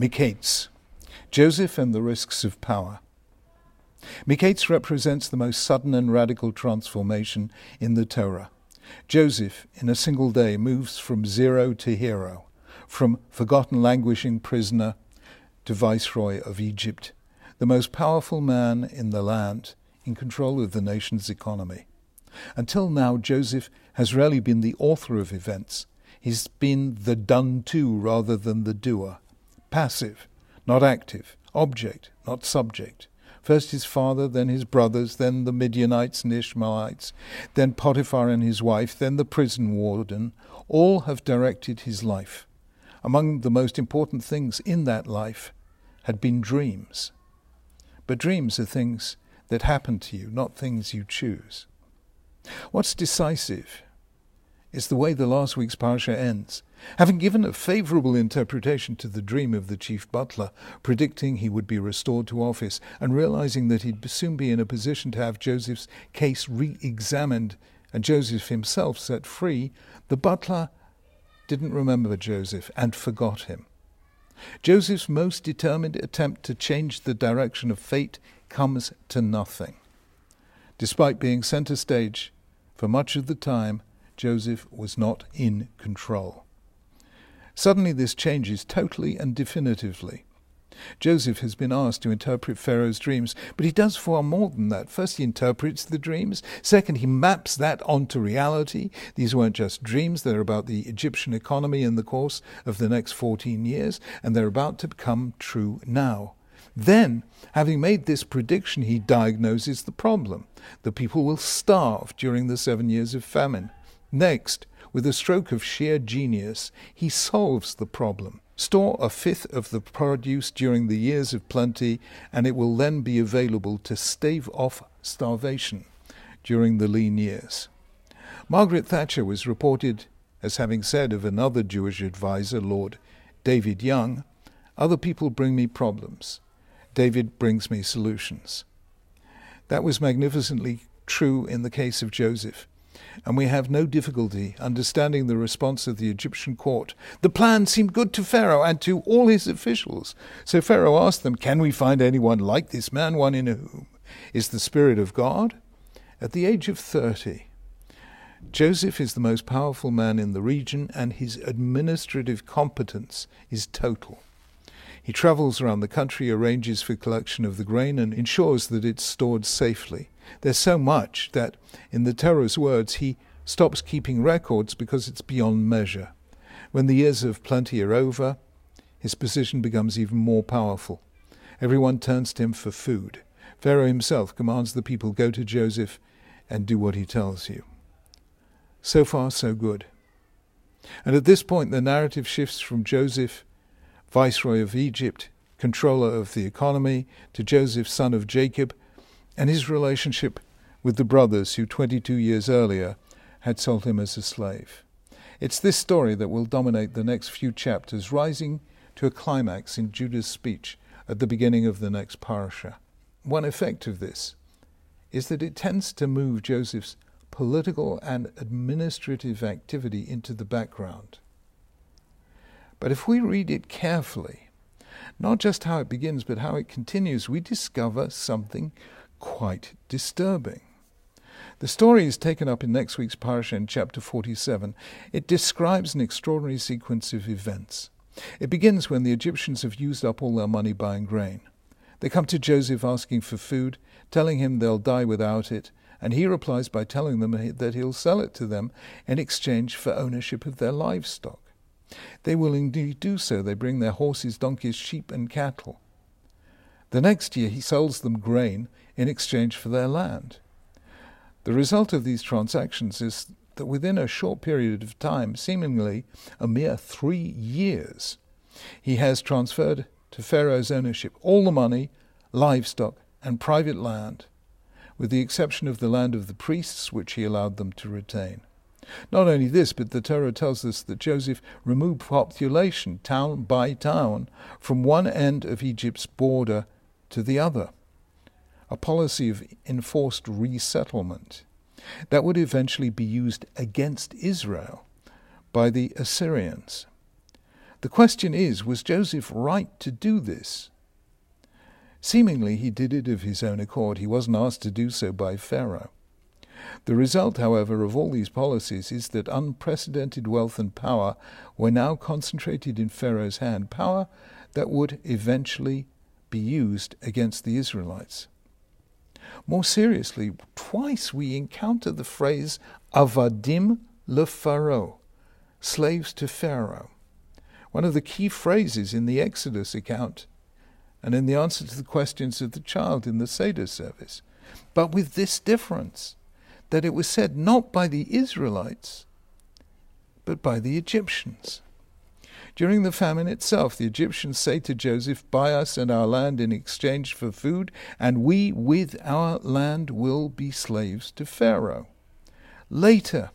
Miketz, Joseph and the Risks of Power. Miketz represents the most sudden and radical transformation in the Torah. Joseph, in a single day, moves from zero to hero, from forgotten languishing prisoner to viceroy of Egypt, the most powerful man in the land, in control of the nation's economy. Until now, Joseph has rarely been the author of events. He's been the done to rather than the doer passive, not active, object, not subject. First his father, then his brothers, then the Midianites and Ishmaelites, then Potiphar and his wife, then the prison warden, all have directed his life. Among the most important things in that life had been dreams. But dreams are things that happen to you, not things you choose. What's decisive is the way the last week's parsha ends. Having given a favourable interpretation to the dream of the chief butler, predicting he would be restored to office, and realizing that he'd soon be in a position to have Joseph's case re examined and Joseph himself set free, the butler didn't remember Joseph and forgot him. Joseph's most determined attempt to change the direction of fate comes to nothing. Despite being centre stage for much of the time, Joseph was not in control. Suddenly, this changes totally and definitively. Joseph has been asked to interpret Pharaoh's dreams, but he does far more than that. First, he interprets the dreams. Second, he maps that onto reality. These weren't just dreams, they're about the Egyptian economy in the course of the next 14 years, and they're about to become true now. Then, having made this prediction, he diagnoses the problem. The people will starve during the seven years of famine. Next, with a stroke of sheer genius, he solves the problem. Store a fifth of the produce during the years of plenty, and it will then be available to stave off starvation during the lean years. Margaret Thatcher was reported as having said of another Jewish adviser, Lord David Young, Other people bring me problems. David brings me solutions. That was magnificently true in the case of Joseph and we have no difficulty understanding the response of the Egyptian court. The plan seemed good to Pharaoh and to all his officials. So Pharaoh asked them, Can we find anyone like this man, one in whom is the Spirit of God? At the age of thirty, Joseph is the most powerful man in the region, and his administrative competence is total. He travels around the country, arranges for collection of the grain, and ensures that it's stored safely. There's so much that, in the Torah's words, he stops keeping records because it's beyond measure. When the years of plenty are over, his position becomes even more powerful. Everyone turns to him for food. Pharaoh himself commands the people go to Joseph and do what he tells you. So far, so good. And at this point, the narrative shifts from Joseph, viceroy of Egypt, controller of the economy, to Joseph, son of Jacob, and his relationship with the brothers who 22 years earlier had sold him as a slave. It's this story that will dominate the next few chapters, rising to a climax in Judah's speech at the beginning of the next parasha. One effect of this is that it tends to move Joseph's political and administrative activity into the background. But if we read it carefully, not just how it begins, but how it continues, we discover something quite disturbing. The story is taken up in next week's parasha in chapter 47. It describes an extraordinary sequence of events. It begins when the Egyptians have used up all their money buying grain. They come to Joseph asking for food, telling him they'll die without it, and he replies by telling them that he'll sell it to them in exchange for ownership of their livestock. They will indeed do so. They bring their horses, donkeys, sheep, and cattle. The next year he sells them grain in exchange for their land. The result of these transactions is that within a short period of time, seemingly a mere three years, he has transferred to Pharaoh's ownership all the money, livestock, and private land, with the exception of the land of the priests, which he allowed them to retain. Not only this, but the Torah tells us that Joseph removed population, town by town, from one end of Egypt's border to the other a policy of enforced resettlement that would eventually be used against Israel by the Assyrians. The question is was Joseph right to do this? Seemingly, he did it of his own accord. He wasn't asked to do so by Pharaoh. The result, however, of all these policies is that unprecedented wealth and power were now concentrated in Pharaoh's hand, power that would eventually be used against the Israelites. More seriously, twice we encounter the phrase avadim le Pharaoh, slaves to Pharaoh. One of the key phrases in the Exodus account and in the answer to the questions of the child in the Seder service. But with this difference that it was said not by the Israelites, but by the Egyptians. During the famine itself, the Egyptians say to Joseph, Buy us and our land in exchange for food, and we with our land will be slaves to Pharaoh. Later,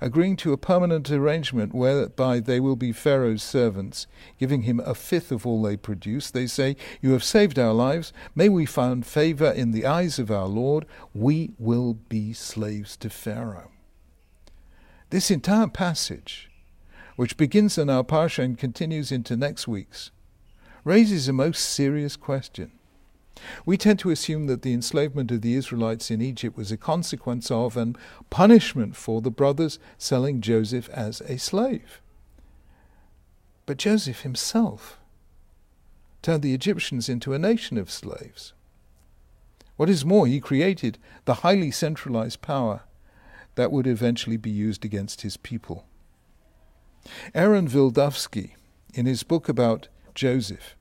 agreeing to a permanent arrangement whereby they will be Pharaoh's servants, giving him a fifth of all they produce. They say, You have saved our lives. May we find favor in the eyes of our Lord. We will be slaves to Pharaoh. This entire passage, which begins in our parsha and continues into next week's, raises a most serious question. We tend to assume that the enslavement of the Israelites in Egypt was a consequence of and punishment for the brothers selling Joseph as a slave. But Joseph himself turned the Egyptians into a nation of slaves. What is more, he created the highly centralized power that would eventually be used against his people. Aaron Wildavsky, in his book about Joseph,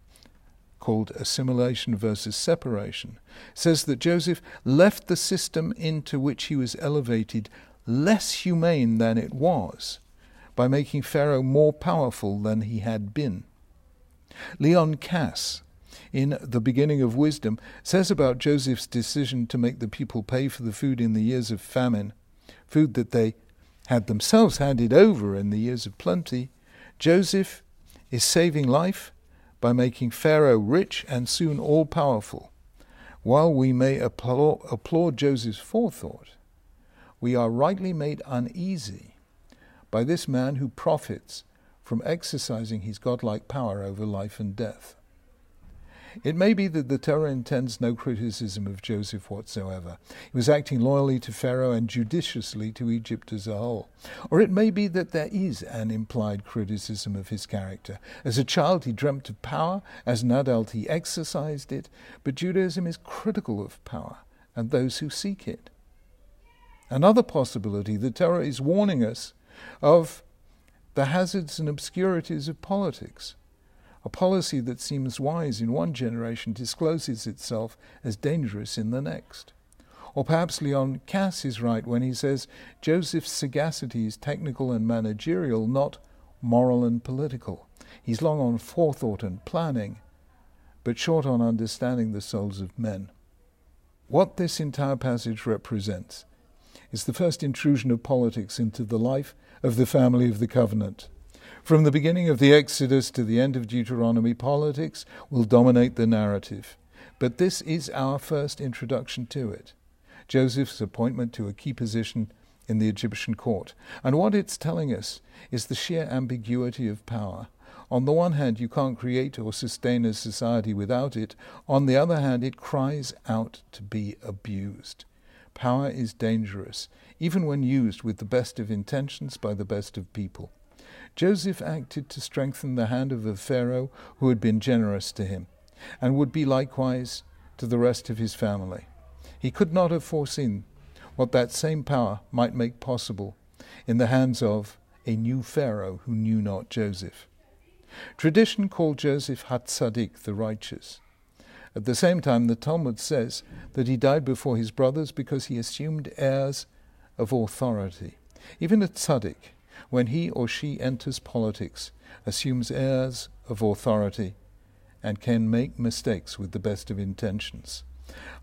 called assimilation versus separation, says that Joseph left the system into which he was elevated less humane than it was by making Pharaoh more powerful than he had been. Leon Kass, in The Beginning of Wisdom, says about Joseph's decision to make the people pay for the food in the years of famine, food that they had themselves handed over in the years of plenty, Joseph is saving life by making Pharaoh rich and soon all powerful. While we may applaud, applaud Joseph's forethought, we are rightly made uneasy by this man who profits from exercising his godlike power over life and death. It may be that the Torah intends no criticism of Joseph whatsoever. He was acting loyally to Pharaoh and judiciously to Egypt as a whole. Or it may be that there is an implied criticism of his character. As a child, he dreamt of power, as an adult, he exercised it, but Judaism is critical of power and those who seek it. Another possibility, the Torah is warning us of the hazards and obscurities of politics. A policy that seems wise in one generation discloses itself as dangerous in the next. Or perhaps Leon Kass is right when he says Joseph's sagacity is technical and managerial, not moral and political. He's long on forethought and planning, but short on understanding the souls of men. What this entire passage represents is the first intrusion of politics into the life of the family of the covenant. From the beginning of the Exodus to the end of Deuteronomy, politics will dominate the narrative. But this is our first introduction to it Joseph's appointment to a key position in the Egyptian court. And what it's telling us is the sheer ambiguity of power. On the one hand, you can't create or sustain a society without it. On the other hand, it cries out to be abused. Power is dangerous, even when used with the best of intentions by the best of people. Joseph acted to strengthen the hand of the Pharaoh who had been generous to him, and would be likewise to the rest of his family. He could not have foreseen what that same power might make possible in the hands of a new Pharaoh who knew not Joseph. Tradition called Joseph Hatzadik, the righteous. At the same time, the Talmud says that he died before his brothers because he assumed airs of authority. Even a tzaddik, when he or she enters politics, assumes airs of authority, and can make mistakes with the best of intentions.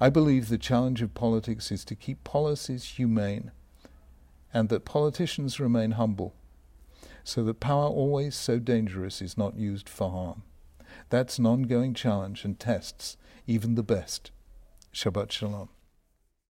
I believe the challenge of politics is to keep policies humane and that politicians remain humble, so that power always so dangerous is not used for harm. That's an ongoing challenge and tests even the best. Shabbat Shalom.